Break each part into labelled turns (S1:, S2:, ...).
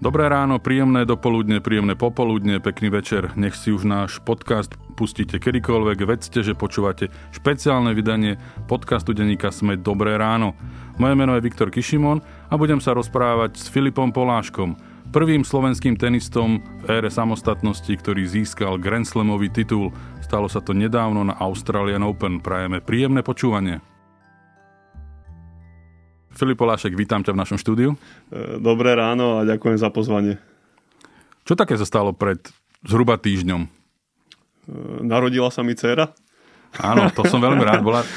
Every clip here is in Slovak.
S1: Dobré ráno, príjemné dopoludne, príjemné popoludne, pekný večer. Nech si už náš podcast pustíte kedykoľvek. Vedzte, že počúvate špeciálne vydanie podcastu denníka Sme Dobré ráno. Moje meno je Viktor Kišimon a budem sa rozprávať s Filipom Poláškom, prvým slovenským tenistom v ére samostatnosti, ktorý získal Grand Slamový titul. Stalo sa to nedávno na Australian Open. Prajeme príjemné počúvanie. Filip Polášek, vítam ťa v našom štúdiu.
S2: E, dobré ráno a ďakujem za pozvanie.
S1: Čo také sa stalo pred zhruba týždňom? E,
S2: narodila sa mi dcera.
S1: Áno, to som veľmi rád. Bola...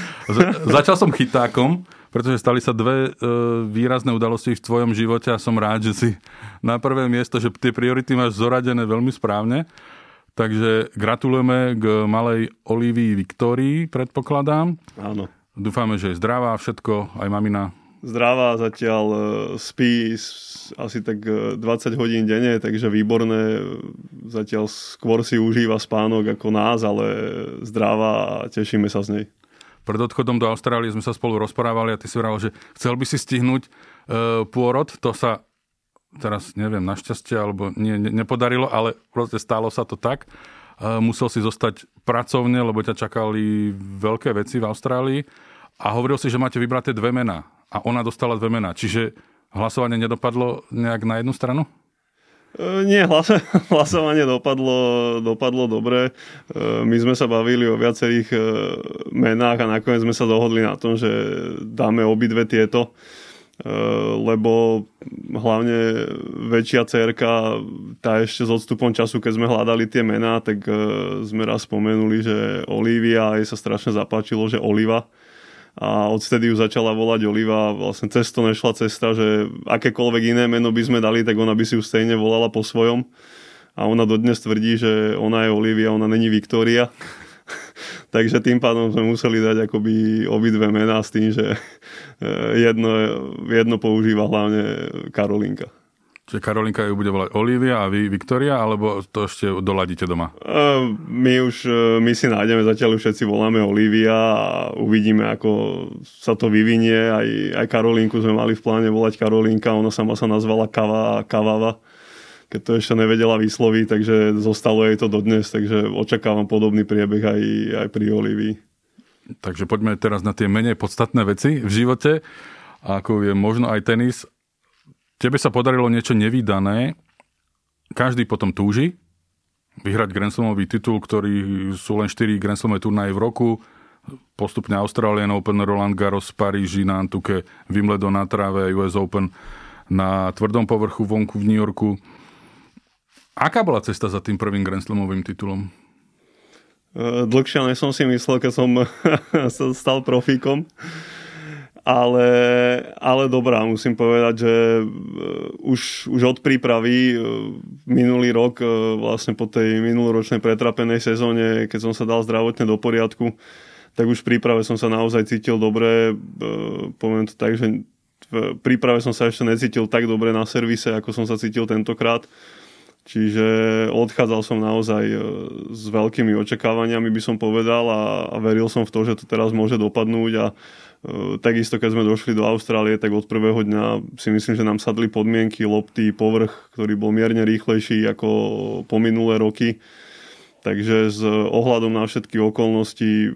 S1: Začal som chytákom, pretože stali sa dve e, výrazné udalosti v tvojom živote a som rád, že si na prvé miesto, že tie priority máš zoradené veľmi správne. Takže gratulujeme k malej Olivii Viktórii, predpokladám.
S2: Áno.
S1: Dúfame, že je zdravá všetko, aj mamina
S2: zdravá, zatiaľ e, spí asi tak 20 e, hodín denne, takže výborné. Zatiaľ skôr si užíva spánok ako nás, ale zdravá a tešíme sa z nej.
S1: Pred odchodom do Austrálie sme sa spolu rozprávali a ty si vral, že chcel by si stihnúť e, pôrod. To sa teraz neviem, našťastie alebo nie, ne, nepodarilo, ale proste stalo sa to tak. E, musel si zostať pracovne, lebo ťa čakali veľké veci v Austrálii a hovoril si, že máte vybraté dve mená a ona dostala dve mená. Čiže hlasovanie nedopadlo nejak na jednu stranu?
S2: E, nie, hlas, hlasovanie dopadlo, dopadlo dobre. E, my sme sa bavili o viacerých e, menách a nakoniec sme sa dohodli na tom, že dáme obidve tieto, lebo hlavne väčšia cerka, tá ešte s odstupom času, keď sme hľadali tie mená, tak sme raz spomenuli, že Olivia jej sa strašne zapáčilo, že Oliva a odtedy ju začala volať Oliva. Vlastne cez to nešla cesta, že akékoľvek iné meno by sme dali, tak ona by si ju stejne volala po svojom. A ona dodnes tvrdí, že ona je Olivia, ona není Viktória. Takže tým pádom sme museli dať akoby obidve mená s tým, že jedno, jedno používa hlavne Karolinka.
S1: Čiže Karolinka ju bude volať Olivia a vy Viktoria, alebo to ešte doladíte doma?
S2: My už, e, my si nájdeme, zatiaľ už všetci voláme Olivia a uvidíme, ako sa to vyvinie. Aj, aj Karolinku sme mali v pláne volať Karolinka, ona sama sa nazvala Kava a Kavava keď to ešte nevedela vysloviť, takže zostalo jej to dodnes, takže očakávam podobný priebeh aj, aj pri Olivii.
S1: Takže poďme teraz na tie menej podstatné veci v živote, ako je možno aj tenis tebe sa podarilo niečo nevydané, každý potom túži vyhrať Grand titul, ktorý sú len 4 Grand Slamové turnaje v roku, postupne Australian Open, Roland Garros, Paríži, Nantuke, Wimbledon na tráve, US Open na tvrdom povrchu vonku v New Yorku. Aká bola cesta za tým prvým Grand titulom?
S2: Dlhšia než som si myslel, keď som stal profíkom ale, ale dobrá, musím povedať, že e, už, už od prípravy e, minulý rok, e, vlastne po tej minuloročnej pretrapenej sezóne, keď som sa dal zdravotne do poriadku, tak už v príprave som sa naozaj cítil dobre. Poviem to tak, že v príprave som sa ešte necítil tak dobre na servise, ako som sa cítil tentokrát. Čiže odchádzal som naozaj s veľkými očakávaniami, by som povedal, a, a veril som v to, že to teraz môže dopadnúť a takisto, keď sme došli do Austrálie, tak od prvého dňa si myslím, že nám sadli podmienky, lopty, povrch, ktorý bol mierne rýchlejší ako po minulé roky. Takže s ohľadom na všetky okolnosti eh,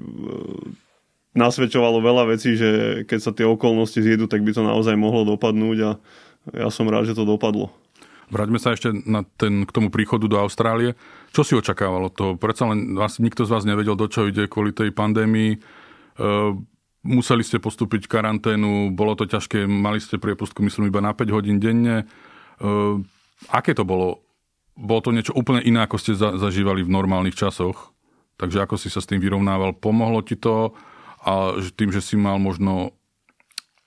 S2: nasvedčovalo veľa vecí, že keď sa tie okolnosti zjedú, tak by to naozaj mohlo dopadnúť a ja som rád, že to dopadlo.
S1: Vráťme sa ešte na ten, k tomu príchodu do Austrálie. Čo si očakávalo to? Predsa len asi nikto z vás nevedel, do čo ide kvôli tej pandémii. Eh, museli ste postúpiť karanténu, bolo to ťažké, mali ste priepustku myslím iba na 5 hodín denne. Uh, aké to bolo? Bolo to niečo úplne iné, ako ste za, zažívali v normálnych časoch? Takže ako si sa s tým vyrovnával? Pomohlo ti to a tým, že si mal možno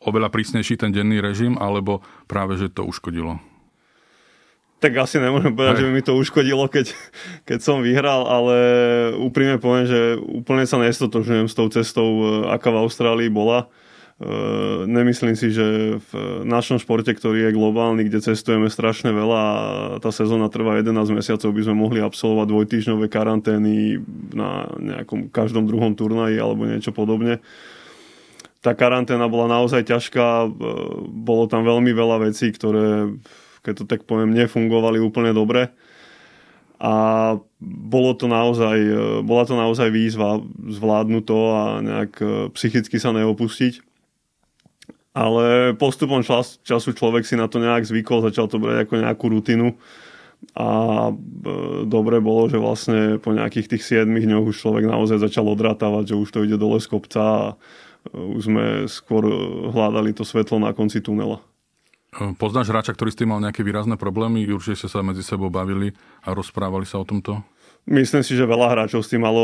S1: oveľa prísnejší ten denný režim, alebo práve, že to uškodilo?
S2: Tak asi nemôžem povedať, Aj. že by mi to uškodilo, keď, keď som vyhral, ale úprimne poviem, že úplne sa nestotožňujem s tou cestou, e, aká v Austrálii bola. E, nemyslím si, že v našom športe, ktorý je globálny, kde cestujeme strašne veľa a tá sezóna trvá 11 mesiacov, by sme mohli absolvovať dvojtýždňové karantény na nejakom každom druhom turnaji alebo niečo podobne tá karanténa bola naozaj ťažká, e, bolo tam veľmi veľa vecí, ktoré keď to tak poviem, nefungovali úplne dobre. A bolo to naozaj, bola to naozaj výzva zvládnuť to a nejak psychicky sa neopustiť. Ale postupom čas, času človek si na to nejak zvykol, začal to brať ako nejakú rutinu a e, dobre bolo, že vlastne po nejakých tých 7 dňoch už človek naozaj začal odrátavať, že už to ide dole z kopca a e, už sme skôr hľadali to svetlo na konci tunela.
S1: E, poznáš hráča, ktorý s tým mal nejaké výrazné problémy? Určite ste sa medzi sebou bavili a rozprávali sa o tomto?
S2: Myslím si, že veľa hráčov s tým malo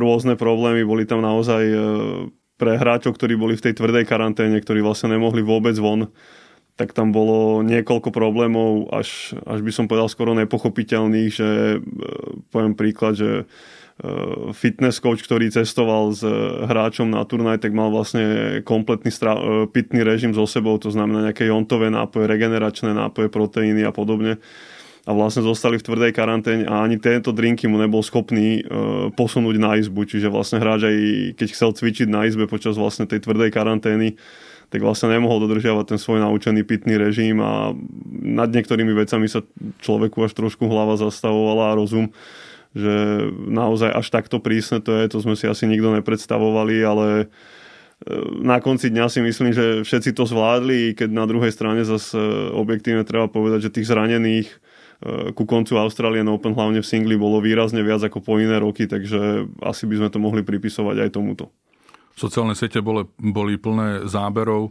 S2: rôzne problémy. Boli tam naozaj pre hráčov, ktorí boli v tej tvrdej karanténe, ktorí vlastne nemohli vôbec von tak tam bolo niekoľko problémov, až, až by som povedal skoro nepochopiteľných, že e, poviem príklad, že fitness coach, ktorý cestoval s hráčom na turnaj, tak mal vlastne kompletný stra- e, pitný režim so sebou, to znamená nejaké jontové nápoje, regeneračné nápoje, proteíny a podobne. A vlastne zostali v tvrdej karanténe a ani tento drinky mu nebol schopný uh, posunúť na izbu, čiže vlastne hráč aj keď chcel cvičiť na izbe počas vlastne tej tvrdej karantény, tak vlastne nemohol dodržiavať ten svoj naučený pitný režim a nad niektorými vecami sa človeku až trošku hlava zastavovala a rozum, že naozaj až takto prísne to je, to sme si asi nikto nepredstavovali, ale e, na konci dňa si myslím, že všetci to zvládli, keď na druhej strane zase objektívne treba povedať, že tých zranených e, ku koncu Australian Open, hlavne v singli, bolo výrazne viac ako po iné roky, takže asi by sme to mohli pripisovať aj tomuto.
S1: Sociálne siete boli, boli plné záberov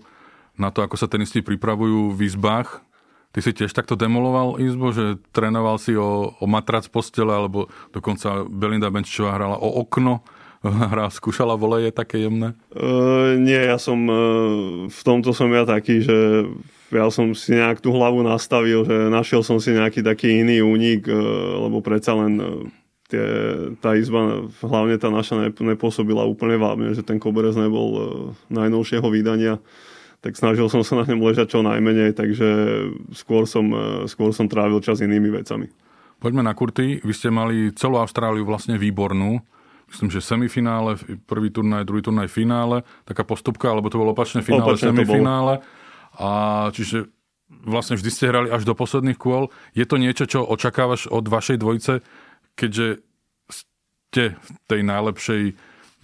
S1: na to, ako sa tenisti pripravujú v izbách. Ty si tiež takto demoloval izbu, že trénoval si o, o matrac postele, alebo dokonca Belinda Benčová hrala o okno, hra skúšala voleje také jemné?
S2: Uh, nie, ja som, uh, v tomto som ja taký, že ja som si nejak tú hlavu nastavil, že našiel som si nejaký taký iný únik, uh, lebo predsa len uh, tie, tá izba, hlavne tá naša nepôsobila úplne vábne, že ten koberec nebol najnovšieho vydania, tak snažil som sa na ňom ležať čo najmenej, takže skôr som, uh, skôr som trávil čas inými vecami.
S1: Poďme na kurty. Vy ste mali celú Austráliu vlastne výbornú. Myslím, že semifinále, prvý turnaj, druhý turnaj, finále, taká postupka, alebo to bolo opačne finále, opačne semifinále. A čiže vlastne vždy ste hrali až do posledných kôl. Je to niečo, čo očakávaš od vašej dvojice, keďže ste v tej najlepšej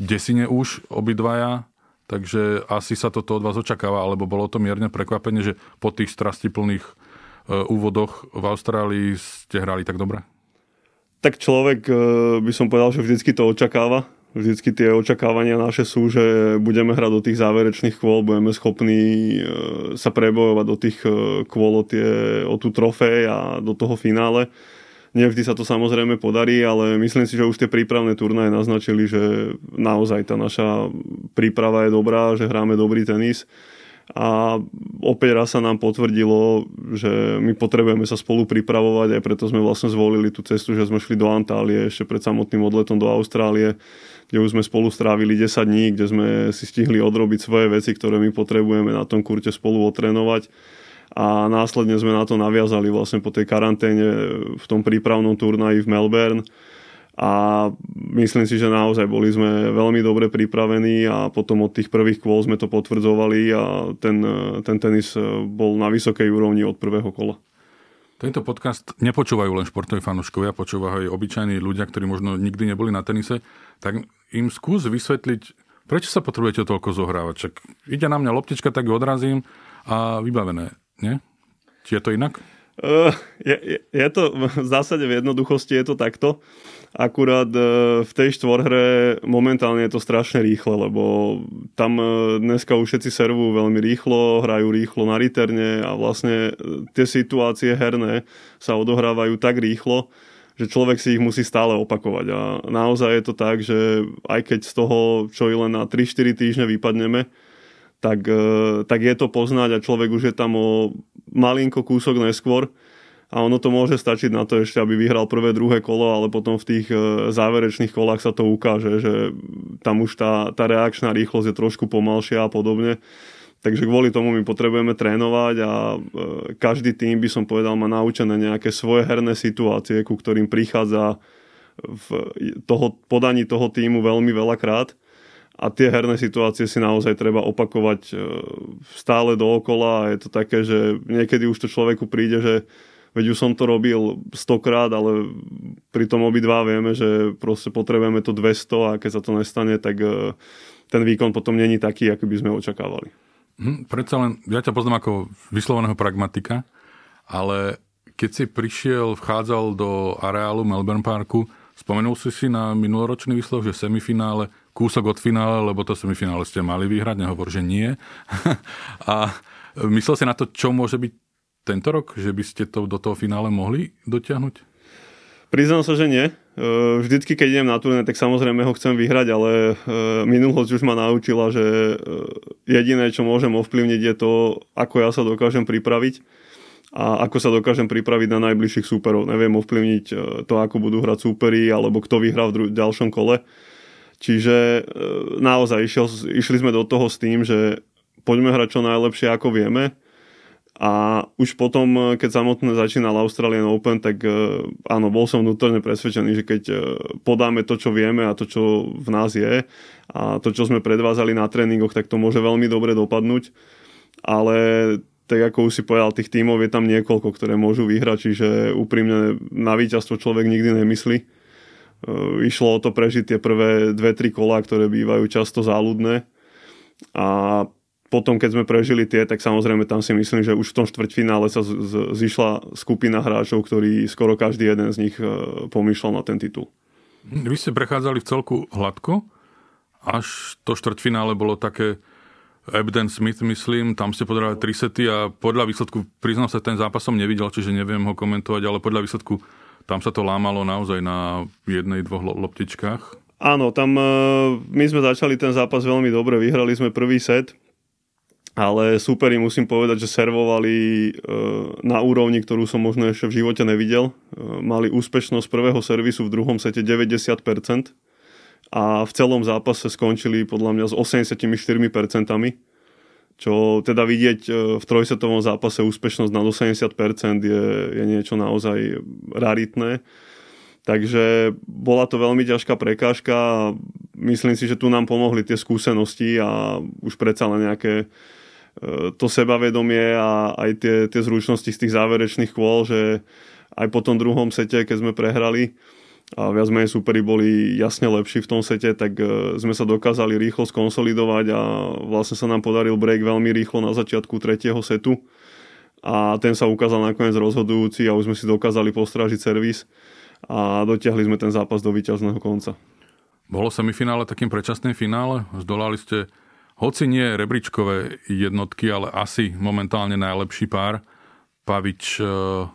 S1: desine už obidvaja, takže asi sa toto od vás očakáva, alebo bolo to mierne prekvapenie, že po tých strastiplných e, úvodoch v Austrálii ste hrali tak dobre?
S2: Tak človek e, by som povedal, že vždycky to očakáva. Vždycky tie očakávania naše sú, že budeme hrať do tých záverečných kvôl, budeme schopní e, sa prebojovať do tých kvôl o, tie, o tú trofej a do toho finále. Nevždy sa to samozrejme podarí, ale myslím si, že už tie prípravné turnaje naznačili, že naozaj tá naša príprava je dobrá, že hráme dobrý tenis. A opäť raz sa nám potvrdilo, že my potrebujeme sa spolu pripravovať, aj preto sme vlastne zvolili tú cestu, že sme šli do Antálie ešte pred samotným odletom do Austrálie, kde už sme spolu strávili 10 dní, kde sme si stihli odrobiť svoje veci, ktoré my potrebujeme na tom kurte spolu otrénovať a následne sme na to naviazali vlastne po tej karanténe v tom prípravnom turnaji v Melbourne a myslím si, že naozaj boli sme veľmi dobre pripravení a potom od tých prvých kôl sme to potvrdzovali a ten, ten tenis bol na vysokej úrovni od prvého kola.
S1: Tento podcast nepočúvajú len športoví fanúškovia, počúvajú aj obyčajní ľudia, ktorí možno nikdy neboli na tenise, tak im skús vysvetliť, prečo sa potrebujete toľko zohrávať. Čak ide na mňa loptička, tak ju odrazím a vybavené. Nie? Či je to inak?
S2: Uh, je, je, je to v zásade v jednoduchosti je to takto. Akurát uh, v tej štvorhre momentálne je to strašne rýchle, lebo tam uh, dneska už všetci servujú veľmi rýchlo, hrajú rýchlo na riterne a vlastne tie situácie herné sa odohrávajú tak rýchlo, že človek si ich musí stále opakovať. A naozaj je to tak, že aj keď z toho, čo i len na 3-4 týždne vypadneme, tak, e, tak je to poznať a človek už je tam o malinko kúsok neskôr a ono to môže stačiť na to ešte, aby vyhral prvé, druhé kolo, ale potom v tých e, záverečných kolách sa to ukáže, že tam už tá, tá reakčná rýchlosť je trošku pomalšia a podobne. Takže kvôli tomu my potrebujeme trénovať a e, každý tým by som povedal má naučené nejaké svoje herné situácie, ku ktorým prichádza v toho, podaní toho týmu veľmi veľakrát a tie herné situácie si naozaj treba opakovať stále dookola a je to také, že niekedy už to človeku príde, že veď už som to robil stokrát, ale pri tom obidva vieme, že proste potrebujeme to 200 a keď sa to nestane, tak ten výkon potom není taký, aký by sme očakávali.
S1: Hm, predsa len, ja ťa poznám ako vysloveného pragmatika, ale keď si prišiel, vchádzal do areálu Melbourne Parku, spomenul si si na minuloročný výsledok, že semifinále, kúsok od finále, lebo to semifinále ste mali vyhrať, nehovor, že nie. a myslel si na to, čo môže byť tento rok, že by ste to do toho finále mohli dotiahnuť?
S2: Priznám sa, že nie. E, vždycky, keď idem na turné, tak samozrejme ho chcem vyhrať, ale e, minulosť už ma naučila, že e, jediné, čo môžem ovplyvniť, je to, ako ja sa dokážem pripraviť a ako sa dokážem pripraviť na najbližších súperov. Neviem ovplyvniť to, ako budú hrať súperi, alebo kto vyhrá v ďalšom kole. Čiže naozaj išiel, išli sme do toho s tým, že poďme hrať čo najlepšie, ako vieme a už potom, eh, keď samotné začínal Australian Open, tak eh, áno, bol som vnútorne presvedčený, že keď podáme to, čo vieme a to, čo v nás je a to, čo sme predvázali na tréningoch, tak to môže veľmi dobre dopadnúť. Ale tak ako už si povedal, tých tímov je tam niekoľko, ktoré môžu vyhrať, čiže úprimne na víťazstvo človek nikdy nemyslí. Išlo o to prežiť tie prvé dve, tri kola, ktoré bývajú často záľudné a potom, keď sme prežili tie, tak samozrejme tam si myslím, že už v tom štvrťfinále sa z, z, zišla skupina hráčov, ktorí skoro každý jeden z nich e, pomýšľal na ten titul.
S1: Vy ste prechádzali v celku hladko, až to štvrťfinále bolo také Ebden Smith, myslím, tam ste podarali 3 sety a podľa výsledku, priznám sa, ten zápas som nevidel, čiže neviem ho komentovať, ale podľa výsledku tam sa to lámalo naozaj na jednej, dvoch loptičkách.
S2: Áno, tam e, my sme začali ten zápas veľmi dobre, vyhrali sme prvý set, ale superi musím povedať, že servovali e, na úrovni, ktorú som možno ešte v živote nevidel. E, mali úspešnosť prvého servisu v druhom sete 90% a v celom zápase skončili podľa mňa s 84%, čo teda vidieť e, v trojsetovom zápase úspešnosť na 80% je, je niečo naozaj raritné. Takže bola to veľmi ťažká prekážka a myslím si, že tu nám pomohli tie skúsenosti a už predsa len nejaké E, to sebavedomie a aj tie, tie zručnosti z tých záverečných kôl, že aj po tom druhom sete, keď sme prehrali a viac menej superi boli jasne lepší v tom sete, tak e, sme sa dokázali rýchlo skonsolidovať a vlastne sa nám podaril break veľmi rýchlo na začiatku tretieho setu a ten sa ukázal nakoniec rozhodujúci a už sme si dokázali postražiť servis a dotiahli sme ten zápas do víťazného konca.
S1: Bolo semifinále takým predčasným finále? Zdolali ste hoci nie rebríčkové jednotky, ale asi momentálne najlepší pár, Pavič uh,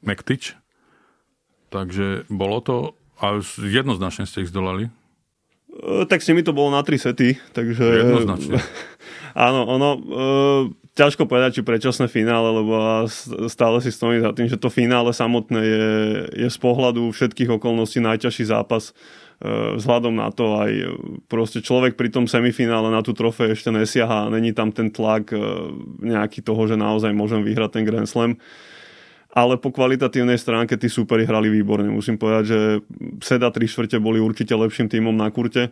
S1: Mektič. Takže bolo to, a jednoznačne ste ich zdolali?
S2: Uh, tak s nimi to bolo na tri sety, takže...
S1: Jednoznačne.
S2: Áno, ono, uh, ťažko povedať, či predčasné finále, lebo stále si stojím za tým, že to finále samotné je, je z pohľadu všetkých okolností najťažší zápas E, vzhľadom na to aj e, proste človek pri tom semifinále na tú trofej ešte nesiaha, není tam ten tlak e, nejaký toho, že naozaj môžem vyhrať ten Grand Slam. Ale po kvalitatívnej stránke tí súperi hrali výborne. Musím povedať, že Seda 3 štvrte boli určite lepším tímom na kurte.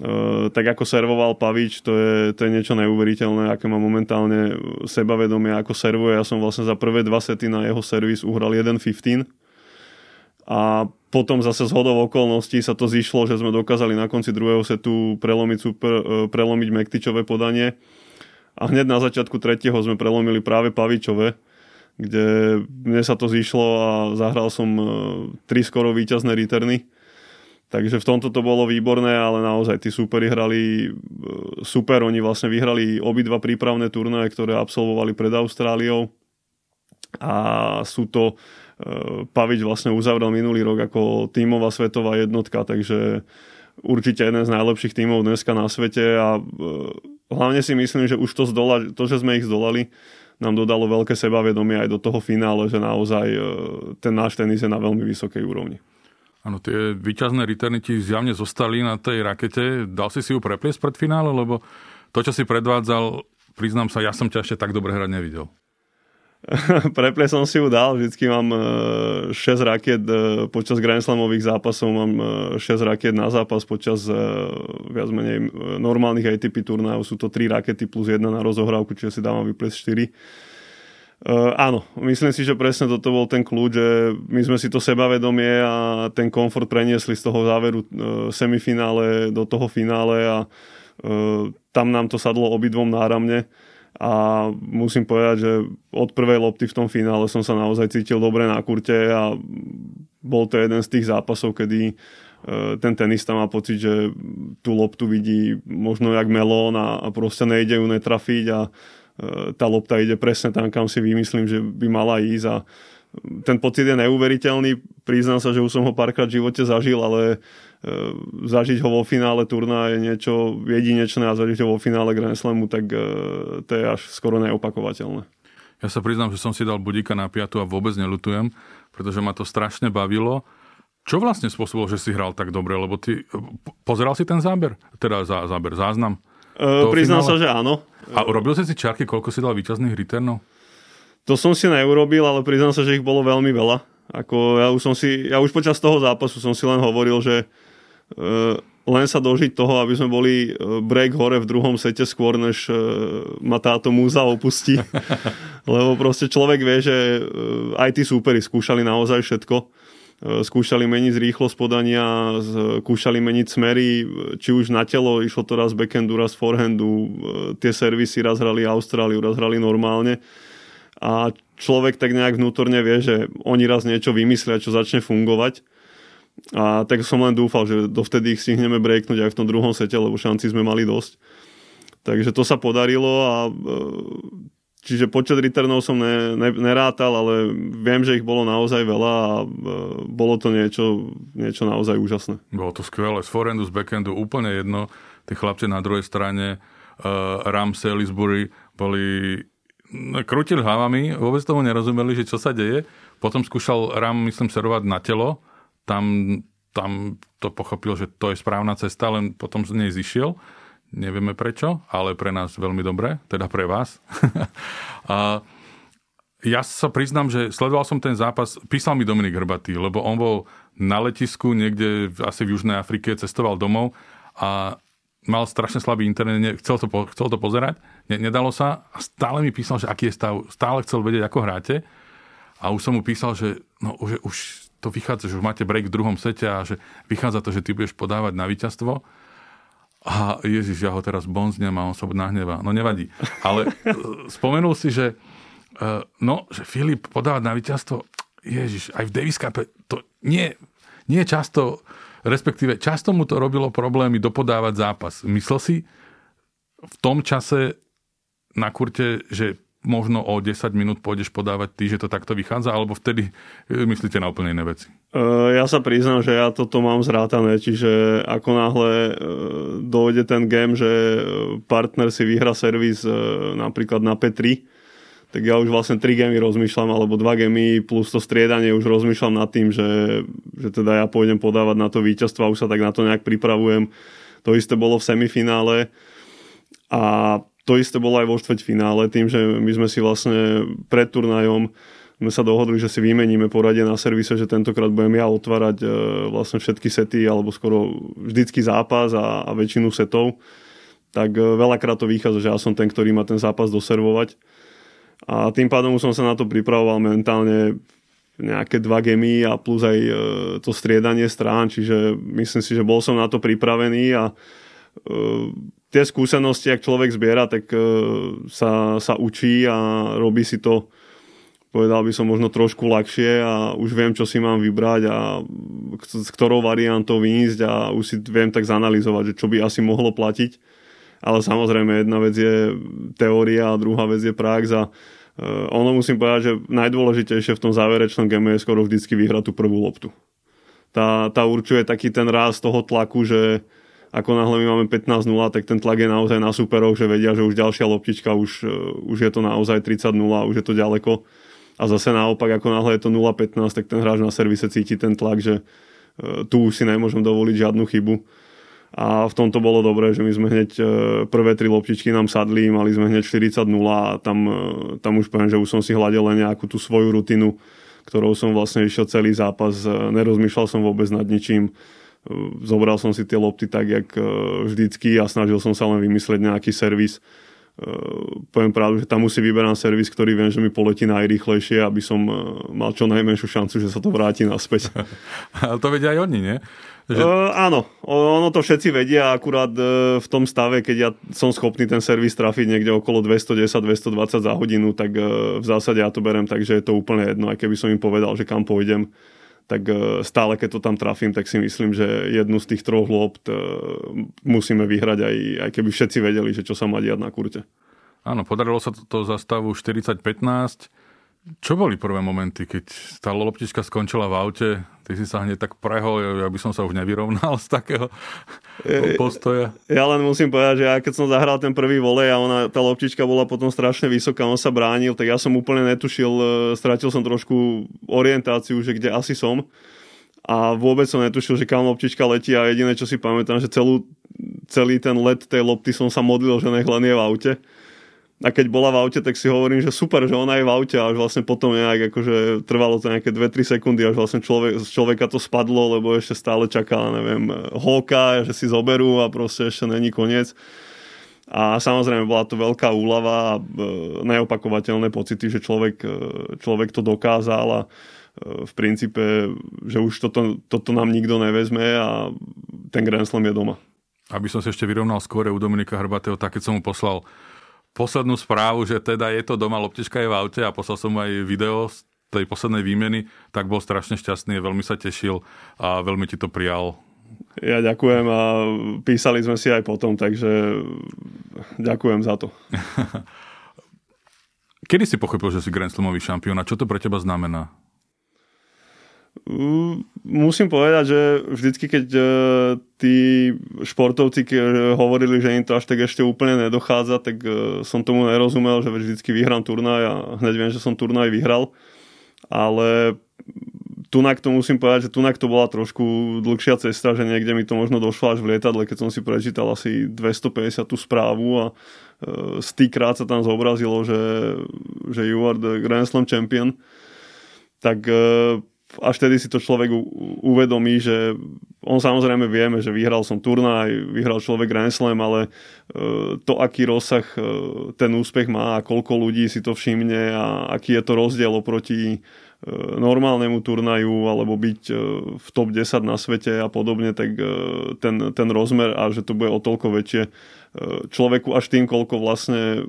S2: Uh, tak ako servoval Pavič, to je, to je niečo neuveriteľné, aké má momentálne sebavedomie, ako servuje. Ja som vlastne za prvé dva sety na jeho servis uhral 1.15 a potom zase z hodov okolností sa to zišlo, že sme dokázali na konci druhého setu prelomiť, super, e, prelomiť Mektičové podanie a hneď na začiatku tretieho sme prelomili práve Pavičové, kde mne sa to zišlo a zahral som e, tri skoro víťazné returny. Takže v tomto to bolo výborné, ale naozaj tí superi hrali e, super. Oni vlastne vyhrali obidva prípravné turnaje, ktoré absolvovali pred Austráliou. A sú to Eh, Pavič vlastne uzavrel minulý rok ako tímová svetová jednotka, takže určite jeden z najlepších tímov dneska na svete a hlavne si myslím, že už to, zdola, to že sme ich zdolali, nám dodalo veľké sebavedomie aj do toho finále, že naozaj eh, ten náš tenis je na veľmi vysokej úrovni.
S1: Áno, tie výťazné returny ti zjavne zostali na tej rakete. Dal si si ju prepliesť pred finále, lebo to, čo si predvádzal, priznám sa, ja som ťa ešte tak dobre hrať nevidel.
S2: Preple som si ju dal, vždycky mám 6 rakiet počas Grand Slamových zápasov, mám 6 rakiet na zápas počas viac menej normálnych ATP turnajov, sú to 3 rakety plus 1 na rozohrávku, čiže si dávam vyplesť 4 Uh, áno, myslím si, že presne toto bol ten kľúč, že my sme si to sebavedomie a ten komfort preniesli z toho záveru uh, semifinále do toho finále a uh, tam nám to sadlo obidvom náramne a musím povedať, že od prvej lopty v tom finále som sa naozaj cítil dobre na kurte a bol to jeden z tých zápasov, kedy ten tenista má pocit, že tú loptu vidí možno jak melón a, proste nejde ju netrafiť a E, tá lopta ide presne tam, kam si vymyslím, že by mala ísť a ten pocit je neuveriteľný. Priznám sa, že už som ho párkrát v živote zažil, ale e, zažiť ho vo finále turná je niečo jedinečné a zažiť ho vo finále Grand Slamu, tak e, to je až skoro neopakovateľné.
S1: Ja sa priznám, že som si dal budíka na piatu a vôbec nelutujem, pretože ma to strašne bavilo. Čo vlastne spôsobilo, že si hral tak dobre? Lebo ty, pozeral si ten záber? Teda zá, záber, záznam?
S2: Uh, priznám sa, že áno.
S1: A urobil si si čarky, koľko si dal výťazných returnov?
S2: To som si neurobil, ale priznám sa, že ich bolo veľmi veľa. Ako ja už som si, ja už počas toho zápasu som si len hovoril, že len sa dožiť toho, aby sme boli break hore v druhom sete skôr, než uh, ma táto múza opustí. Lebo proste človek vie, že aj tí súperi skúšali naozaj všetko. E, skúšali meniť rýchlosť podania, skúšali meniť smery, či už na telo, išlo to raz backhandu, raz forehandu, e, tie servisy raz hrali Austráliu, raz hrali normálne. A človek tak nejak vnútorne vie, že oni raz niečo vymyslia, čo začne fungovať a tak som len dúfal, že dovtedy ich stihneme breaknúť aj v tom druhom sete, lebo šanci sme mali dosť. Takže to sa podarilo a e, Čiže počet returnov som ne, ne, nerátal, ale viem, že ich bolo naozaj veľa a e, bolo to niečo, niečo naozaj úžasné.
S1: Bolo to skvelé. Z forehandu, z backhandu úplne jedno. Tí chlapci na druhej strane, uh, Ram, Salisbury, boli no, krútili hlavami, vôbec tomu nerozumeli, že čo sa deje. Potom skúšal Ram, myslím, serovať na telo. Tam, tam to pochopil, že to je správna cesta, len potom z nej zišiel. Nevieme prečo, ale pre nás veľmi dobre, teda pre vás. a ja sa priznám, že sledoval som ten zápas, písal mi Dominik Hrbatý, lebo on bol na letisku niekde asi v Južnej Afrike, cestoval domov a mal strašne slabý internet, chcel to, chcel to pozerať, ne, nedalo sa a stále mi písal, že aký je stav, stále chcel vedieť, ako hráte. A už som mu písal, že no, už, už to vychádza, že už máte break v druhom sete a že vychádza to, že ty budeš podávať na víťazstvo a Ježiš, ja ho teraz bonznem a on sa nahnevá. No nevadí. Ale e, spomenul si, že e, no, že Filip podávať na víťazstvo, Ježiš, aj v Davis Cup, to nie, nie často, respektíve často mu to robilo problémy dopodávať zápas. Myslel si v tom čase na kurte, že možno o 10 minút pôjdeš podávať ty, že to takto vychádza, alebo vtedy e, myslíte na úplne iné veci?
S2: E, ja sa priznám, že ja toto mám zrátané, čiže ako náhle e, dojde ten game, že partner si vyhra servis napríklad na P3, tak ja už vlastne 3 gemy rozmýšľam, alebo 2 gemy plus to striedanie už rozmýšľam nad tým, že, že teda ja pôjdem podávať na to víťazstvo a už sa tak na to nejak pripravujem. To isté bolo v semifinále a to isté bolo aj vo štvrťfinále, tým, že my sme si vlastne pred turnajom sme sa dohodli, že si vymeníme poradie na servise, že tentokrát budem ja otvárať e, vlastne všetky sety, alebo skoro vždycky zápas a, a väčšinu setov. Tak e, veľakrát to vychádza, že ja som ten, ktorý má ten zápas doservovať. A tým pádom som sa na to pripravoval mentálne nejaké dva gemy a plus aj e, to striedanie strán, čiže myslím si, že bol som na to pripravený a tie skúsenosti, ak človek zbiera, tak uh, sa, sa učí a robí si to povedal by som možno trošku ľahšie a už viem, čo si mám vybrať a s ktorou variantou výjsť a už si viem tak zanalizovať, že čo by asi mohlo platiť. Ale samozrejme jedna vec je teória a druhá vec je prax a uh, ono musím povedať, že najdôležitejšie v tom záverečnom game je skoro vždycky vyhrať tú prvú loptu. Tá, tá určuje taký ten ráz toho tlaku, že ako náhle my máme 15-0, tak ten tlak je naozaj na superov, že vedia, že už ďalšia loptička, už, e, už je to naozaj 30-0, už je to ďaleko. A zase naopak, ako náhle je to 0-15, tak ten hráč na servise cíti ten tlak, že e, tu už si nemôžem dovoliť žiadnu chybu. a v tomto bolo dobré, že my sme hneď e, prvé tri loptičky nám sadli, mali sme hneď 40-0 a tam, tam už poviem, že už som si hľadil len nejakú tú svoju rutinu, ktorou som vlastne išiel celý zápas, nerozmýšľal som vôbec nad ničím, zobral som si tie lopty tak, jak vždycky a snažil som sa len vymyslieť nejaký servis. Poviem pravdu, že tam musí vyberám servis, ktorý viem, že mi poletí najrýchlejšie, aby som mal čo najmenšiu šancu, že sa to vráti naspäť.
S1: Ale to vedia aj oni, nie?
S2: Že... Uh, áno, ono to všetci vedia, akurát uh, v tom stave, keď ja som schopný ten servis trafiť niekde okolo 210-220 za hodinu, tak uh, v zásade ja to berem tak, že je to úplne jedno, aj keby som im povedal, že kam pôjdem, tak uh, stále keď to tam trafím, tak si myslím, že jednu z tých troch lopt uh, musíme vyhrať, aj, aj keby všetci vedeli, že čo sa má diať na kurte.
S1: Áno, podarilo sa to za stavu 40-15 čo boli prvé momenty, keď tá loptička skončila v aute? Ty si sa hneď tak prehol, ja by som sa už nevyrovnal z takého postoja.
S2: Ja len musím povedať, že ja keď som zahral ten prvý volej a ona, tá loptička bola potom strašne vysoká, on sa bránil, tak ja som úplne netušil, e, stratil som trošku orientáciu, že kde asi som a vôbec som netušil, že kam loptička letí a jediné, čo si pamätám, že celú, celý ten let tej lopty som sa modlil, že nech len je v aute a keď bola v aute, tak si hovorím, že super, že ona je v aute a až vlastne potom nejak akože trvalo to nejaké 2-3 sekundy, až vlastne človek, z človeka to spadlo, lebo ešte stále čakala, neviem, holka, že si zoberú a proste ešte není koniec. A samozrejme bola to veľká úlava a e, neopakovateľné pocity, že človek, e, človek to dokázal a e, v princípe, že už toto, toto nám nikto nevezme a ten Grand Slam je doma.
S1: Aby som sa ešte vyrovnal skôr u Dominika Hrbatého, tak keď som mu poslal poslednú správu, že teda je to doma, loptička je v aute a poslal som aj video z tej poslednej výmeny, tak bol strašne šťastný, veľmi sa tešil a veľmi ti to prijal.
S2: Ja ďakujem a písali sme si aj potom, takže ďakujem za to.
S1: Kedy si pochopil, že si Grand Slamový šampión a čo to pre teba znamená?
S2: Musím povedať, že vždycky, keď uh, tí športovci hovorili, že im to až tak ešte úplne nedochádza, tak uh, som tomu nerozumel, že vždycky vyhrám turnaj a hneď viem, že som turnaj vyhral. Ale tunak to musím povedať, že tunak to bola trošku dlhšia cesta, že niekde mi to možno došlo až v lietadle, keď som si prečítal asi 250 tú správu a uh, stýkrát sa tam zobrazilo, že, že you are the Grand Slam champion. Tak až tedy si to človek uvedomí, že on samozrejme vieme, že vyhral som turnaj, vyhral človek Grand Slam, ale e, to, aký rozsah e, ten úspech má a koľko ľudí si to všimne a aký je to rozdiel oproti e, normálnemu turnaju alebo byť v top 10 na svete a podobne, tak ten, ten rozmer a že to bude o toľko väčšie človeku až tým, koľko vlastne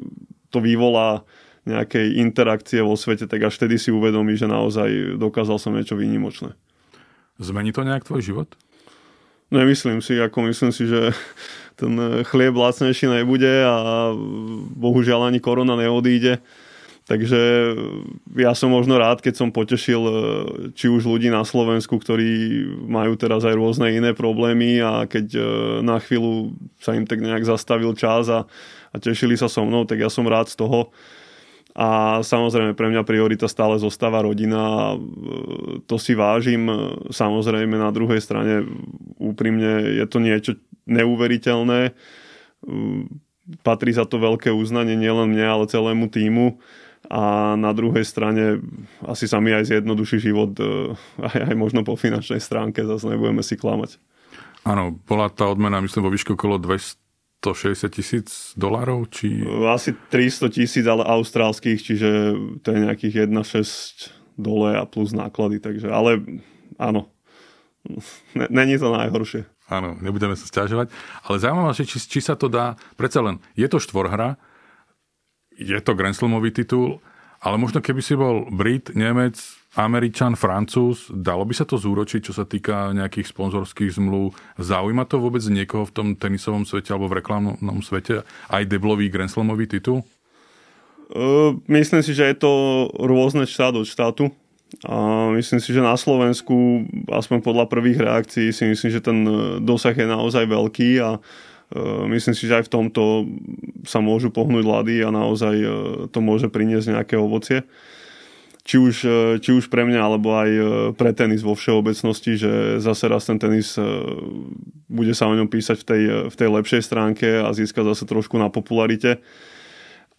S2: to vyvolá nejakej interakcie vo svete, tak až vtedy si uvedomí, že naozaj dokázal som niečo výnimočné.
S1: Zmení to nejak tvoj život?
S2: Nemyslím si, ako myslím si, že ten chlieb lacnejší nebude a bohužiaľ ani korona neodíde. Takže ja som možno rád, keď som potešil či už ľudí na Slovensku, ktorí majú teraz aj rôzne iné problémy a keď e, na chvíľu sa im tak nejak zastavil čas a, a tešili sa so mnou, tak ja som rád z toho. A samozrejme pre mňa priorita stále zostáva rodina e, to si vážim. Samozrejme na druhej strane úprimne je to niečo neuveriteľné. E, patrí za to veľké uznanie nielen mne, ale celému týmu a na druhej strane asi sa mi aj zjednoduší život e, aj, aj možno po finančnej stránke, zase nebudeme si klamať.
S1: Áno, bola tá odmena myslím vo výške okolo 200 160 tisíc dolárov? Či...
S2: Asi 300 tisíc, ale austrálskych, čiže to je nejakých 1,6 dole a plus náklady, takže, ale áno, není to najhoršie.
S1: Áno, nebudeme sa stiažovať, ale zaujímavé, či, či sa to dá, predsa len, je to štvorhra, je to Grand Slamový titul, ale možno keby si bol Brit, Nemec, Američan, Francúz, dalo by sa to zúročiť, čo sa týka nejakých sponzorských zmluv? Zaujíma to vôbec niekoho v tom tenisovom svete alebo v reklamnom svete aj deblový Grand Slamový titul?
S2: Myslím si, že je to rôzne štát od štátu. A myslím si, že na Slovensku, aspoň podľa prvých reakcií, si myslím, že ten dosah je naozaj veľký a myslím si, že aj v tomto sa môžu pohnúť ľady a naozaj to môže priniesť nejaké ovocie. či už, či už pre mňa, alebo aj pre tenis vo všeobecnosti, že zase raz ten tenis bude sa o ňom písať v tej, v tej lepšej stránke a získa zase trošku na popularite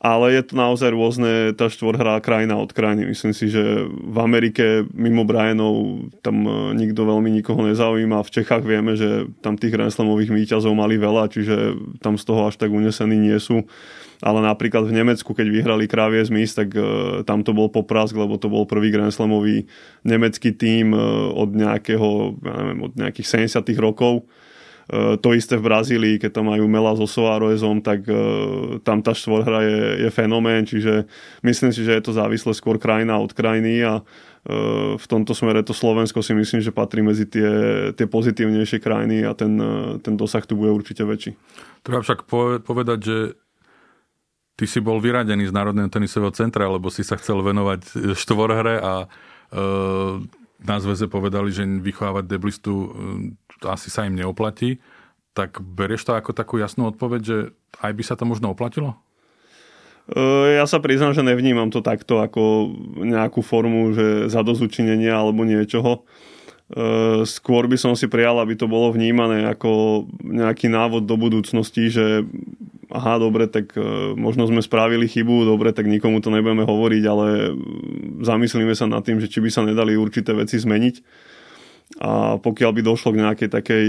S2: ale je to naozaj rôzne, tá štvorhrá krajina od krajiny. Myslím si, že v Amerike mimo Brianov tam e, nikto veľmi nikoho nezaujíma. V Čechách vieme, že tam tých Grand Slamových výťazov mali veľa, čiže tam z toho až tak unesení nie sú. Ale napríklad v Nemecku, keď vyhrali Krávie z tak uh, tam to bol poprask, lebo to bol prvý Grand Slamový nemecký tím uh, od nejakého, ja neviem, od nejakých 70 rokov E, to isté v Brazílii, keď tam majú Mela so Soaroezom, tak e, tam tá štvorhra je, je fenomén, čiže myslím si, že je to závislé skôr krajina od krajiny a e, v tomto smere to Slovensko si myslím, že patrí medzi tie, tie pozitívnejšie krajiny a ten, ten dosah tu bude určite väčší.
S1: Treba však povedať, že ty si bol vyradený z Národného tenisového centra, lebo si sa chcel venovať štvorhre a e, na zväze povedali, že vychovávať deblistu asi sa im neoplatí, tak berieš to ako takú jasnú odpoveď, že aj by sa to možno oplatilo?
S2: E, ja sa priznám, že nevnímam to takto ako nejakú formu, že zadozučinenia alebo niečoho. E, skôr by som si prijal, aby to bolo vnímané ako nejaký návod do budúcnosti, že aha, dobre, tak e, možno sme spravili chybu, dobre, tak nikomu to nebudeme hovoriť, ale zamyslíme sa nad tým, že či by sa nedali určité veci zmeniť a pokiaľ by došlo k nejakej takej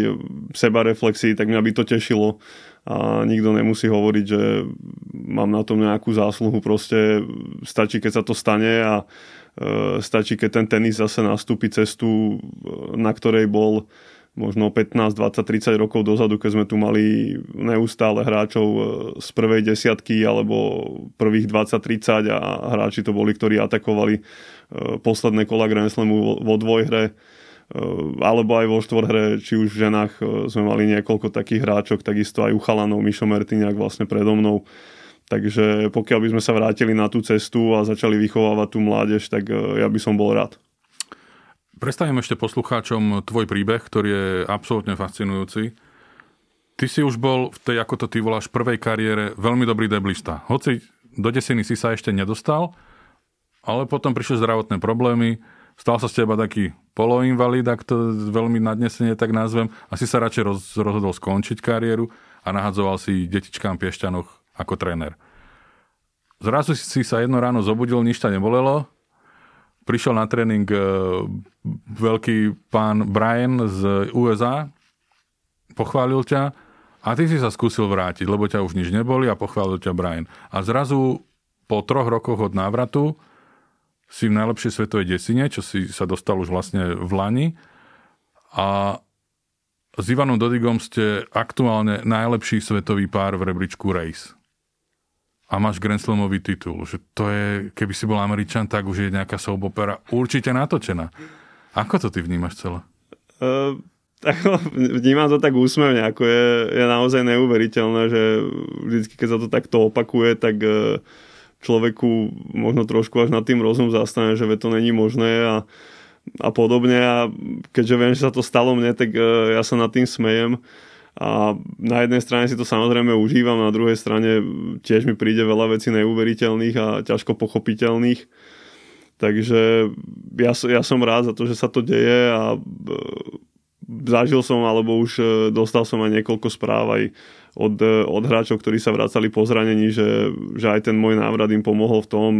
S2: sebareflexii, tak mňa by to tešilo. A nikto nemusí hovoriť, že mám na tom nejakú zásluhu, proste stačí, keď sa to stane a e, stačí, keď ten tenis zase nastúpi cestu, e, na ktorej bol možno 15, 20, 30 rokov dozadu, keď sme tu mali neustále hráčov e, z prvej desiatky alebo prvých 20, 30 a hráči to boli, ktorí atakovali posledné kola Grand Slamu vo dvojhre alebo aj vo štvorhre, či už v ženách eh, sme mali niekoľko takých hráčok, takisto aj u chalanov, Mišo Mertiniak vlastne predo mnou. Takže pokiaľ by sme sa vrátili na tú cestu a začali vychovávať tú mládež, tak eh, ja by som bol rád.
S1: Predstavím ešte poslucháčom tvoj príbeh, ktorý je absolútne fascinujúci. Ty si už bol v tej, ako to ty voláš, prvej kariére veľmi dobrý deblista. Hoci do desiny si sa ešte nedostal, ale potom prišli zdravotné problémy, stal sa z teba taký poloinvalid, ak to veľmi nadnesenie tak nazvem, asi sa radšej roz, rozhodol skončiť kariéru a nahadzoval si detičkám Piešťanoch ako tréner. Zrazu si sa jedno ráno zobudil, nič nebolelo, prišiel na tréning e, veľký pán Brian z USA, pochválil ťa a ty si sa skúsil vrátiť, lebo ťa už nič neboli a pochválil ťa Brian. A zrazu po troch rokoch od návratu si v najlepšej svetovej desine, čo si sa dostal už vlastne v Lani. A s Ivanom Dodigom ste aktuálne najlepší svetový pár v rebríčku Race. A máš Grand Slamový titul. Že to je, keby si bol Američan, tak už je nejaká soap opera určite natočená. Ako to ty vnímaš celé? Uh,
S2: tak, vnímam to tak úsmevne, ako je, je naozaj neuveriteľné, že vždy, keď sa to takto opakuje, tak uh, človeku možno trošku až nad tým rozum zastane, že to není možné a, a podobne a keďže viem, že sa to stalo mne, tak uh, ja sa nad tým smejem a na jednej strane si to samozrejme užívam, na druhej strane tiež mi príde veľa vecí neuveriteľných a ťažko pochopiteľných. Takže ja, ja som rád za to, že sa to deje a uh, zažil som, alebo už uh, dostal som aj niekoľko správ aj od, od hráčov, ktorí sa vracali po zranení, že, že aj ten môj návrat im pomohol v tom,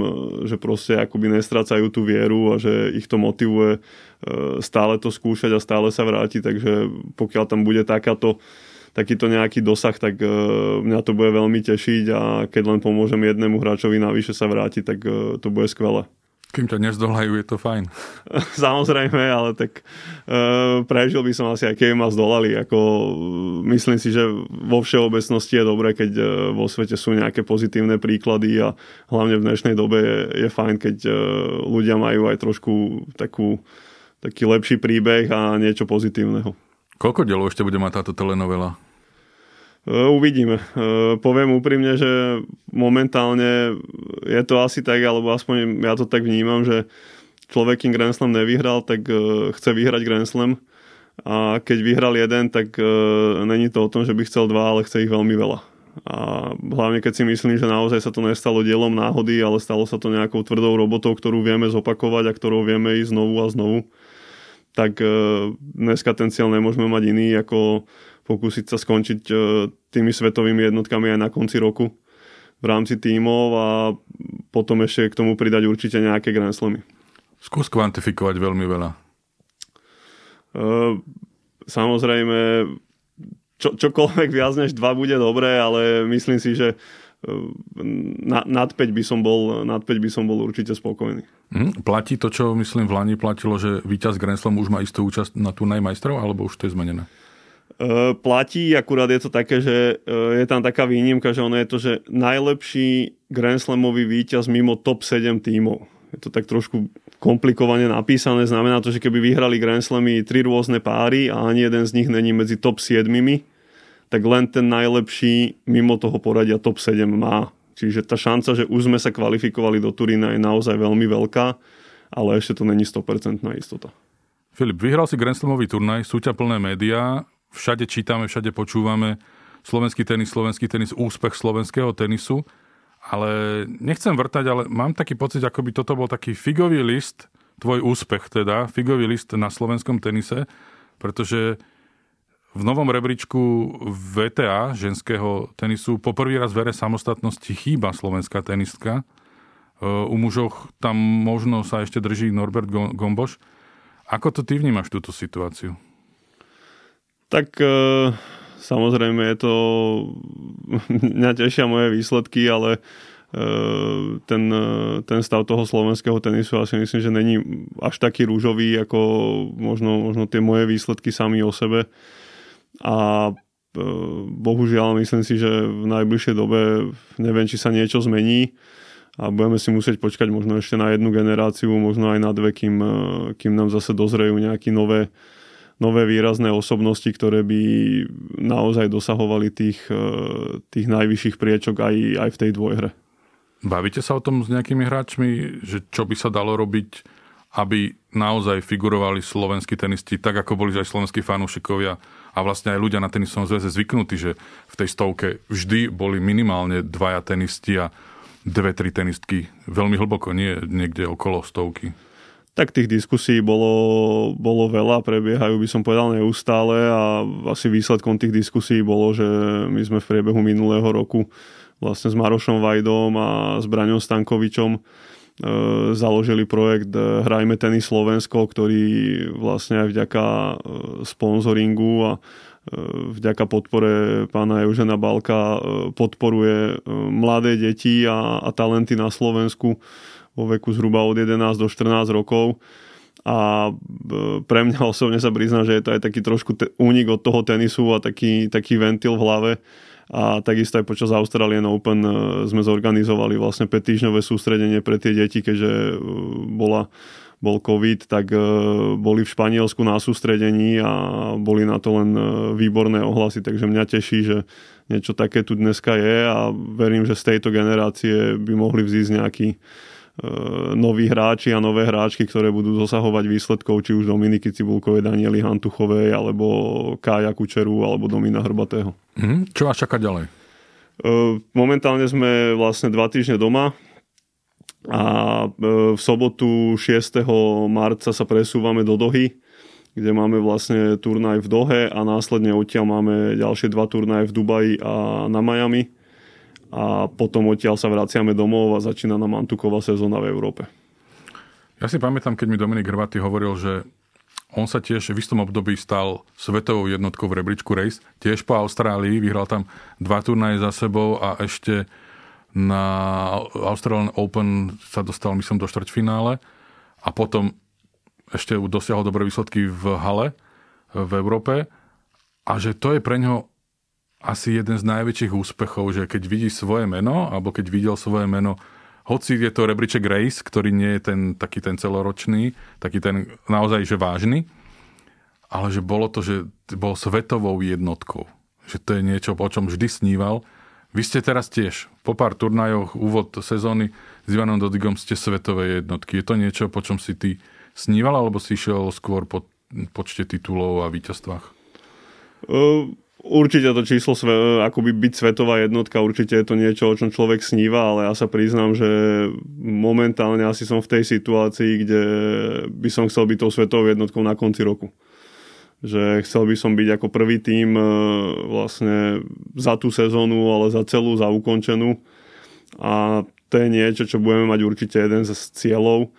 S2: že proste akoby nestrácajú tú vieru a že ich to motivuje e, stále to skúšať a stále sa vrátiť, takže pokiaľ tam bude takáto takýto nejaký dosah, tak e, mňa to bude veľmi tešiť a keď len pomôžem jednému hráčovi navyše sa vrátiť, tak e, to bude skvelé.
S1: Kým ťa nezdolajú, je to fajn.
S2: Samozrejme, ale tak uh, prežil by som asi aj keby ma zdolali. Ako, myslím si, že vo všeobecnosti je dobré, keď uh, vo svete sú nejaké pozitívne príklady a hlavne v dnešnej dobe je, je fajn, keď uh, ľudia majú aj trošku takú, taký lepší príbeh a niečo pozitívneho.
S1: Koľko dielov ešte bude mať táto telenovela?
S2: E, uvidíme. E, poviem úprimne, že momentálne je to asi tak, alebo aspoň ja to tak vnímam, že človek, kým Grand Slam nevyhral, tak e, chce vyhrať Grand Slam a keď vyhral jeden, tak není to o tom, že by chcel dva, ale chce ich veľmi veľa. A hlavne keď si myslím, že naozaj sa to nestalo dielom náhody, ale stalo sa to nejakou tvrdou robotou, ktorú vieme zopakovať a ktorou vieme ísť znovu a znovu, tak dneska ten cieľ nemôžeme mať iný, ako pokúsiť sa skončiť e, tými svetovými jednotkami aj na konci roku v rámci tímov a potom ešte k tomu pridať určite nejaké Grand Slamy.
S1: Skús kvantifikovať veľmi veľa.
S2: Uh, samozrejme, čo, čokoľvek viac než dva bude dobré, ale myslím si, že na, nad 5 by som bol, nad 5 by som bol určite spokojný.
S1: Hmm, platí to, čo myslím v Lani platilo, že víťaz Grand Slam už má istú účasť na turnaj majstrov, alebo už to je zmenené?
S2: Uh, platí, akurát je to také, že uh, je tam taká výnimka, že ono je to, že najlepší Grand Slamový víťaz mimo top 7 tímov. Je to tak trošku komplikovane napísané, znamená to, že keby vyhrali Grand Slamy tri rôzne páry a ani jeden z nich není medzi top 7, tak len ten najlepší mimo toho poradia top 7 má. Čiže tá šanca, že už sme sa kvalifikovali do Turína je naozaj veľmi veľká, ale ešte to není 100% istota.
S1: Filip, vyhral si Grand Slamový turnaj, sú ťa plné médiá, všade čítame, všade počúvame slovenský tenis, slovenský tenis, úspech slovenského tenisu, ale nechcem vrtať, ale mám taký pocit, ako by toto bol taký figový list, tvoj úspech teda, figový list na slovenskom tenise, pretože v novom rebríčku VTA ženského tenisu poprvý raz vere samostatnosti chýba slovenská tenistka. E, u mužov tam možno sa ešte drží Norbert Gomboš. Ako to ty vnímaš túto situáciu?
S2: Tak e, samozrejme je to... Mňa tešia moje výsledky, ale e, ten, e, ten stav toho slovenského tenisu asi myslím, že není až taký rúžový, ako možno, možno tie moje výsledky sami o sebe. A bohužiaľ myslím si, že v najbližšej dobe neviem, či sa niečo zmení a budeme si musieť počkať možno ešte na jednu generáciu, možno aj na dve, kým, kým nám zase dozrejú nejaké nové, nové výrazné osobnosti, ktoré by naozaj dosahovali tých, e, tých najvyšších priečok aj, aj v tej dvojhre.
S1: Bavíte sa o tom s nejakými hráčmi, že čo by sa dalo robiť, aby naozaj figurovali slovenskí tenisti, tak ako boli aj slovenskí fanúšikovia a vlastne aj ľudia na tenisovom zväze zvyknutí, že v tej stovke vždy boli minimálne dvaja tenisti a dve, tri tenistky veľmi hlboko, nie niekde okolo stovky.
S2: Tak tých diskusí bolo, bolo veľa, prebiehajú by som povedal neustále a asi výsledkom tých diskusí bolo, že my sme v priebehu minulého roku vlastne s Marošom Vajdom a s Braňom Stankovičom e, založili projekt Hrajme tenis Slovensko, ktorý vlastne aj vďaka e, sponzoringu a e, vďaka podpore pána Eužena Balka podporuje mladé deti a, a talenty na Slovensku vo veku zhruba od 11 do 14 rokov. A e, pre mňa osobne sa prizná, že je to aj taký trošku te- únik od toho tenisu a taký, taký ventil v hlave. A takisto aj počas Australian Open e, sme zorganizovali vlastne 5 týždňové sústredenie pre tie deti, keďže e, bola, bol COVID, tak boli v Španielsku na sústredení a boli na to len výborné ohlasy, takže mňa teší, že niečo také tu dneska je a verím, že z tejto generácie by mohli vzísť nejaký noví hráči a nové hráčky, ktoré budú dosahovať výsledkov, či už Dominiky Cibulkovej, Daniely Hantuchovej, alebo Kája Kučeru, alebo Domina Hrbatého.
S1: Mm, čo vás čaká ďalej?
S2: E, momentálne sme vlastne dva týždne doma a e, v sobotu 6. marca sa presúvame do Dohy, kde máme vlastne turnaj v Dohe a následne odtiaľ máme ďalšie dva turnaje v Dubaji a na Miami a potom odtiaľ sa vraciame domov a začína nám Antuková sezóna v Európe.
S1: Ja si pamätám, keď mi Dominik Hrvaty hovoril, že on sa tiež v istom období stal svetovou jednotkou v rebríčku race, tiež po Austrálii, vyhral tam dva turnaje za sebou a ešte na Australian Open sa dostal, myslím, do štvrťfinále a potom ešte dosiahol dobré výsledky v hale v Európe a že to je pre ňo asi jeden z najväčších úspechov, že keď vidí svoje meno, alebo keď videl svoje meno, hoci je to rebríček Race, ktorý nie je ten taký ten celoročný, taký ten naozaj, že vážny, ale že bolo to, že bol svetovou jednotkou. Že to je niečo, o čom vždy sníval. Vy ste teraz tiež, po pár turnajoch, úvod sezóny s Ivanom Dodigom ste svetové jednotky. Je to niečo, po čom si ty sníval, alebo si išiel skôr po počte titulov a víťazstvách?
S2: Uh určite to číslo, akoby byť svetová jednotka, určite je to niečo, o čom človek sníva, ale ja sa priznám, že momentálne asi som v tej situácii, kde by som chcel byť tou svetovou jednotkou na konci roku. Že chcel by som byť ako prvý tým e, vlastne za tú sezónu, ale za celú, za ukončenú. A to je niečo, čo budeme mať určite jeden z cieľov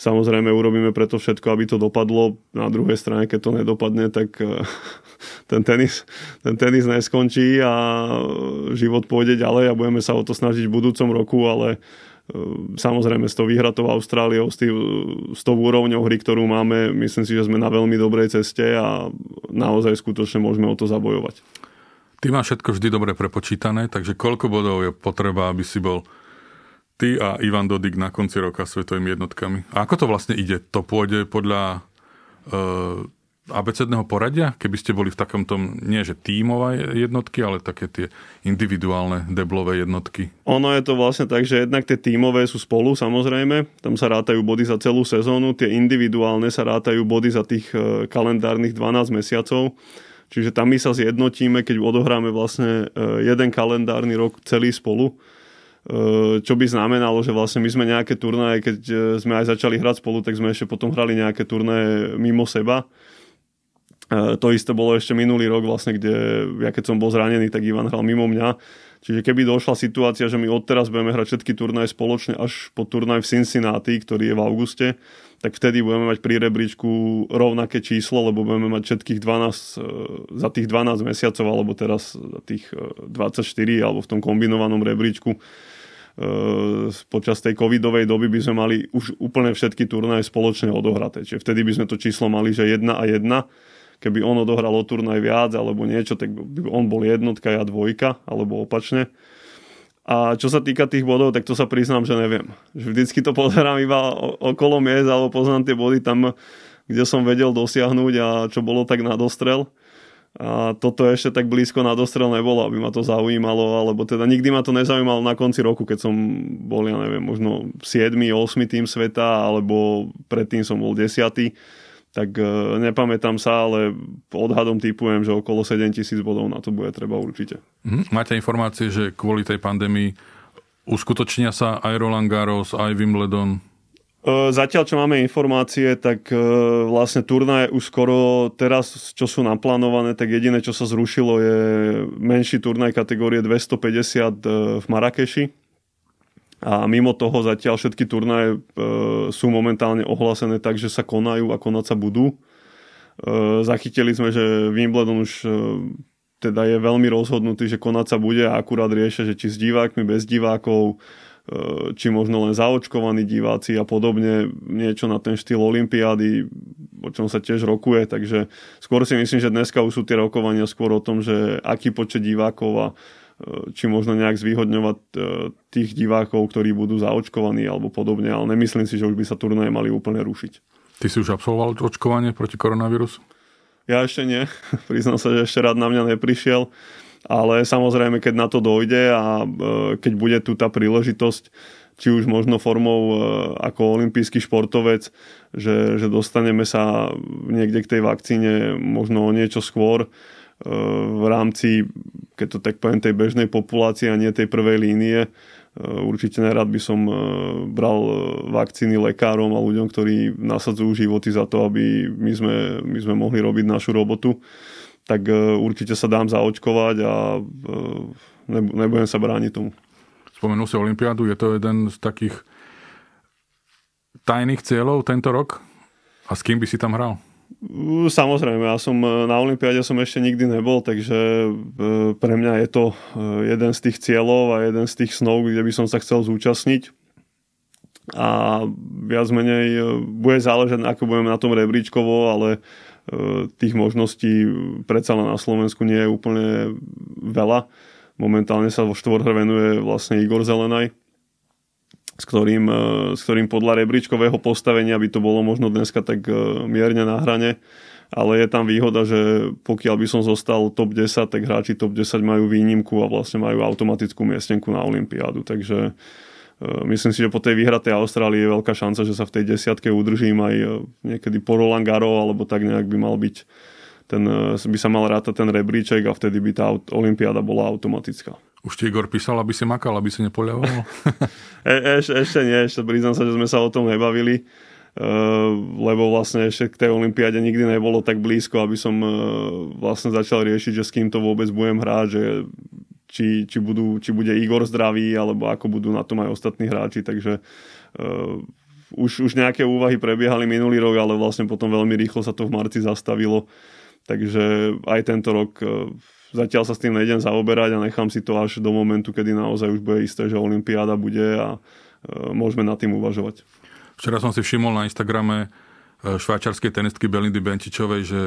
S2: Samozrejme urobíme preto všetko, aby to dopadlo. Na druhej strane, keď to nedopadne, tak eh, ten tenis, ten tenis neskončí a život pôjde ďalej a budeme sa o to snažiť v budúcom roku, ale eh, samozrejme s tou výhratou Austráliou, s, tý, s tou úrovňou hry, ktorú máme, myslím si, že sme na veľmi dobrej ceste a naozaj skutočne môžeme o to zabojovať.
S1: Ty máš všetko vždy dobre prepočítané, takže koľko bodov je potreba, aby si bol ty a Ivan Dodik na konci roka svetovými jednotkami. A ako to vlastne ide? To pôjde podľa uh, abecedného poradia, keby ste boli v takom tom, nie že tímové jednotky, ale také tie individuálne deblové jednotky?
S2: Ono je to vlastne tak, že jednak tie tímové sú spolu, samozrejme, tam sa rátajú body za celú sezónu, tie individuálne sa rátajú body za tých uh, kalendárnych 12 mesiacov. Čiže tam my sa zjednotíme, keď odohráme vlastne uh, jeden kalendárny rok celý spolu Eh, čo by znamenalo, že vlastne my sme nejaké turnaje, keď eh, sme aj začali hrať spolu, tak sme ešte potom hrali nejaké turnaje mimo seba. Eh, to isté bolo ešte minulý rok vlastne, kde ja keď som bol zranený, tak Ivan hral mimo mňa. Čiže keby došla situácia, že my odteraz budeme hrať všetky turnaje spoločne až po turnaj v Cincinnati, ktorý je v auguste, tak vtedy budeme mať pri rebríčku rovnaké číslo, lebo budeme mať všetkých 12, za tých 12 mesiacov, alebo teraz za tých 24, alebo v tom kombinovanom rebríčku počas tej covidovej doby by sme mali už úplne všetky turnaje spoločne odohraté. Čiže vtedy by sme to číslo mali, že jedna a jedna. Keby on odohral o turnaj viac alebo niečo, tak by on bol jednotka, ja dvojka, alebo opačne. A čo sa týka tých bodov, tak to sa priznám, že neviem. Vždycky to pozerám iba okolo miest, alebo poznám tie body tam, kde som vedel dosiahnuť a čo bolo tak na dostrel. A toto ešte tak blízko na dostrel nebolo, aby ma to zaujímalo, alebo teda nikdy ma to nezaujímalo na konci roku, keď som bol, ja neviem, možno 7. 8. tým sveta, alebo predtým som bol 10. Tak e, nepamätám sa, ale odhadom typujem, že okolo 7 tisíc bodov na to bude treba určite.
S1: Mhm. Máte informácie, že kvôli tej pandémii uskutočnia sa aj Roland Garros, aj Wimbledon,
S2: zatiaľ, čo máme informácie, tak e, vlastne turnaje už skoro teraz, čo sú naplánované, tak jediné, čo sa zrušilo, je menší turnaj kategórie 250 e, v Marrakeši. A mimo toho zatiaľ všetky turnaje sú momentálne ohlásené tak, že sa konajú a konať sa budú. Zachytili sme, že Wimbledon už teda je veľmi rozhodnutý, že konať sa bude a akurát riešia, že či s divákmi, bez divákov, E, či možno len zaočkovaní diváci a podobne, niečo na ten štýl Olympiády, o čom sa tiež rokuje, takže skôr si myslím, že dneska už sú tie rokovania skôr o tom, že aký počet divákov a e, či možno nejak zvýhodňovať e, tých divákov, ktorí budú zaočkovaní alebo podobne, ale nemyslím si, že už by sa turnaje mali úplne rušiť.
S1: Ty si už absolvoval očkovanie proti koronavírusu?
S2: Ja ešte nie. Priznám sa, že ešte rád na mňa neprišiel ale samozrejme, keď na to dojde a e, keď bude tu tá príležitosť, či už možno formou e, ako olimpijský športovec, že, že dostaneme sa niekde k tej vakcíne možno o niečo skôr e, v rámci, keď to tak poviem, tej bežnej populácie a nie tej prvej línie. Určite nerad by som bral vakcíny lekárom a ľuďom, ktorí nasadzujú životy za to, aby my sme, my sme mohli robiť našu robotu tak e, určite sa dám zaočkovať a e, nebudem sa brániť tomu.
S1: Spomenul si Olympiádu, je to jeden z takých tajných cieľov tento rok? A s kým by si tam hral?
S2: Samozrejme, ja som e, na Olympiáde som ešte nikdy nebol, takže pre mňa je to jeden z tých cieľov a jeden z tých snov, kde by som sa chcel zúčastniť. A viac menej bude záležať, ako budeme na tom rebríčkovo, ale tých možností predsa len na Slovensku nie je úplne veľa. Momentálne sa vo štvorhre venuje vlastne Igor Zelenaj, s ktorým, e, s ktorým podľa rebríčkového postavenia by to bolo možno dneska tak mierne na hrane, ale je tam výhoda, že pokiaľ by som zostal top 10, tak hráči top 10 majú výnimku a vlastne majú automatickú miestenku na Olympiádu, takže Eh, myslím si, že po tej vyhratej Austrálii je veľká šanca, že sa v tej desiatke udržím aj eh, niekedy po Roland Garo, alebo tak nejak by mal byť ten, by sa mal rátať ten rebríček a vtedy by tá Olympiáda bola automatická.
S1: Už ti Igor písal, aby si makal, aby si nepoľavoval?
S2: e, eš, ešte nie, ešte priznám sa, že sme sa o tom nebavili, lebo vlastne ešte k tej olympiáde nikdy nebolo tak blízko, aby som vlastne začal riešiť, že s kým to vôbec budem hrať, že či, či, budú, či bude Igor zdravý, alebo ako budú na tom aj ostatní hráči, takže uh, už, už nejaké úvahy prebiehali minulý rok, ale vlastne potom veľmi rýchlo sa to v marci zastavilo, takže aj tento rok uh, zatiaľ sa s tým nejdem zaoberať a nechám si to až do momentu, kedy naozaj už bude isté, že Olympiáda bude a e, môžeme nad tým uvažovať.
S1: Včera som si všimol na Instagrame švajčarskej tenistky Belindy Benčičovej, že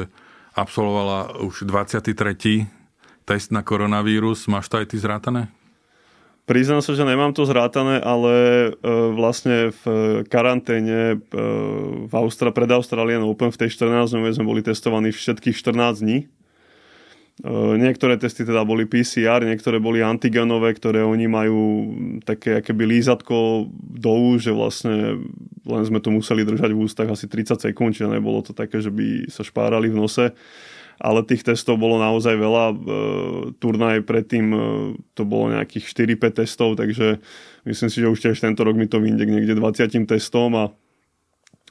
S1: absolvovala už 23. test na koronavírus. Máš to aj ty zrátané?
S2: Priznám sa, že nemám to zrátané, ale e, vlastne v karanténe v Austra, pred Australian Open v tej 14 sme boli testovaní všetkých 14 dní Niektoré testy teda boli PCR, niektoré boli antigenové, ktoré oni majú také akéby lízatko do úst, že vlastne len sme to museli držať v ústach asi 30 sekúnd, čiže nebolo to také, že by sa špárali v nose. Ale tých testov bolo naozaj veľa. Turnaj predtým to bolo nejakých 4-5 testov, takže myslím si, že už tiež tento rok mi to vyjde niekde 20 testom a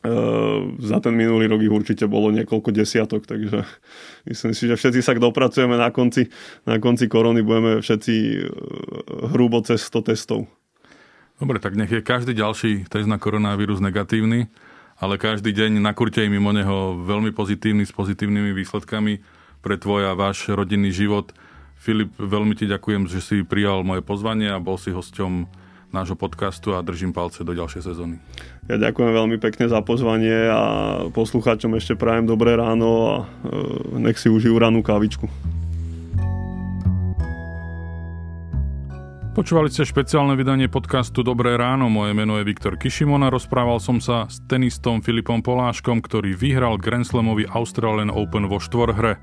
S2: Ehm, za ten minulý rok ich určite bolo niekoľko desiatok, takže myslím si, že všetci sa dopracujeme na konci, na konci korony, budeme všetci hrubo cez 100 testov.
S1: Dobre, tak nech je každý ďalší test na koronavírus negatívny, ale každý deň nakurte mimo neho veľmi pozitívny s pozitívnymi výsledkami pre tvoj a váš rodinný život. Filip, veľmi ti ďakujem, že si prijal moje pozvanie a bol si hosťom nášho podcastu a držím palce do ďalšej sezóny.
S2: Ja ďakujem veľmi pekne za pozvanie a poslucháčom ešte prajem dobré ráno a e, nech si užijú ranú kávičku.
S1: Počúvali ste špeciálne vydanie podcastu Dobré ráno, moje meno je Viktor Kishimona, rozprával som sa s tenistom Filipom Poláškom, ktorý vyhral Grand Slamový Australian Open vo štvorhre.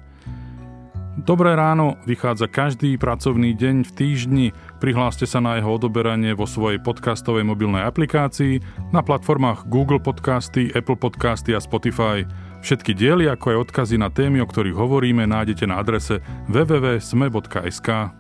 S1: Dobré ráno vychádza každý pracovný deň v týždni. Prihláste sa na jeho odoberanie vo svojej podcastovej mobilnej aplikácii na platformách Google Podcasty, Apple Podcasty a Spotify. Všetky diely, ako aj odkazy na témy, o ktorých hovoríme, nájdete na adrese www.sme.sk.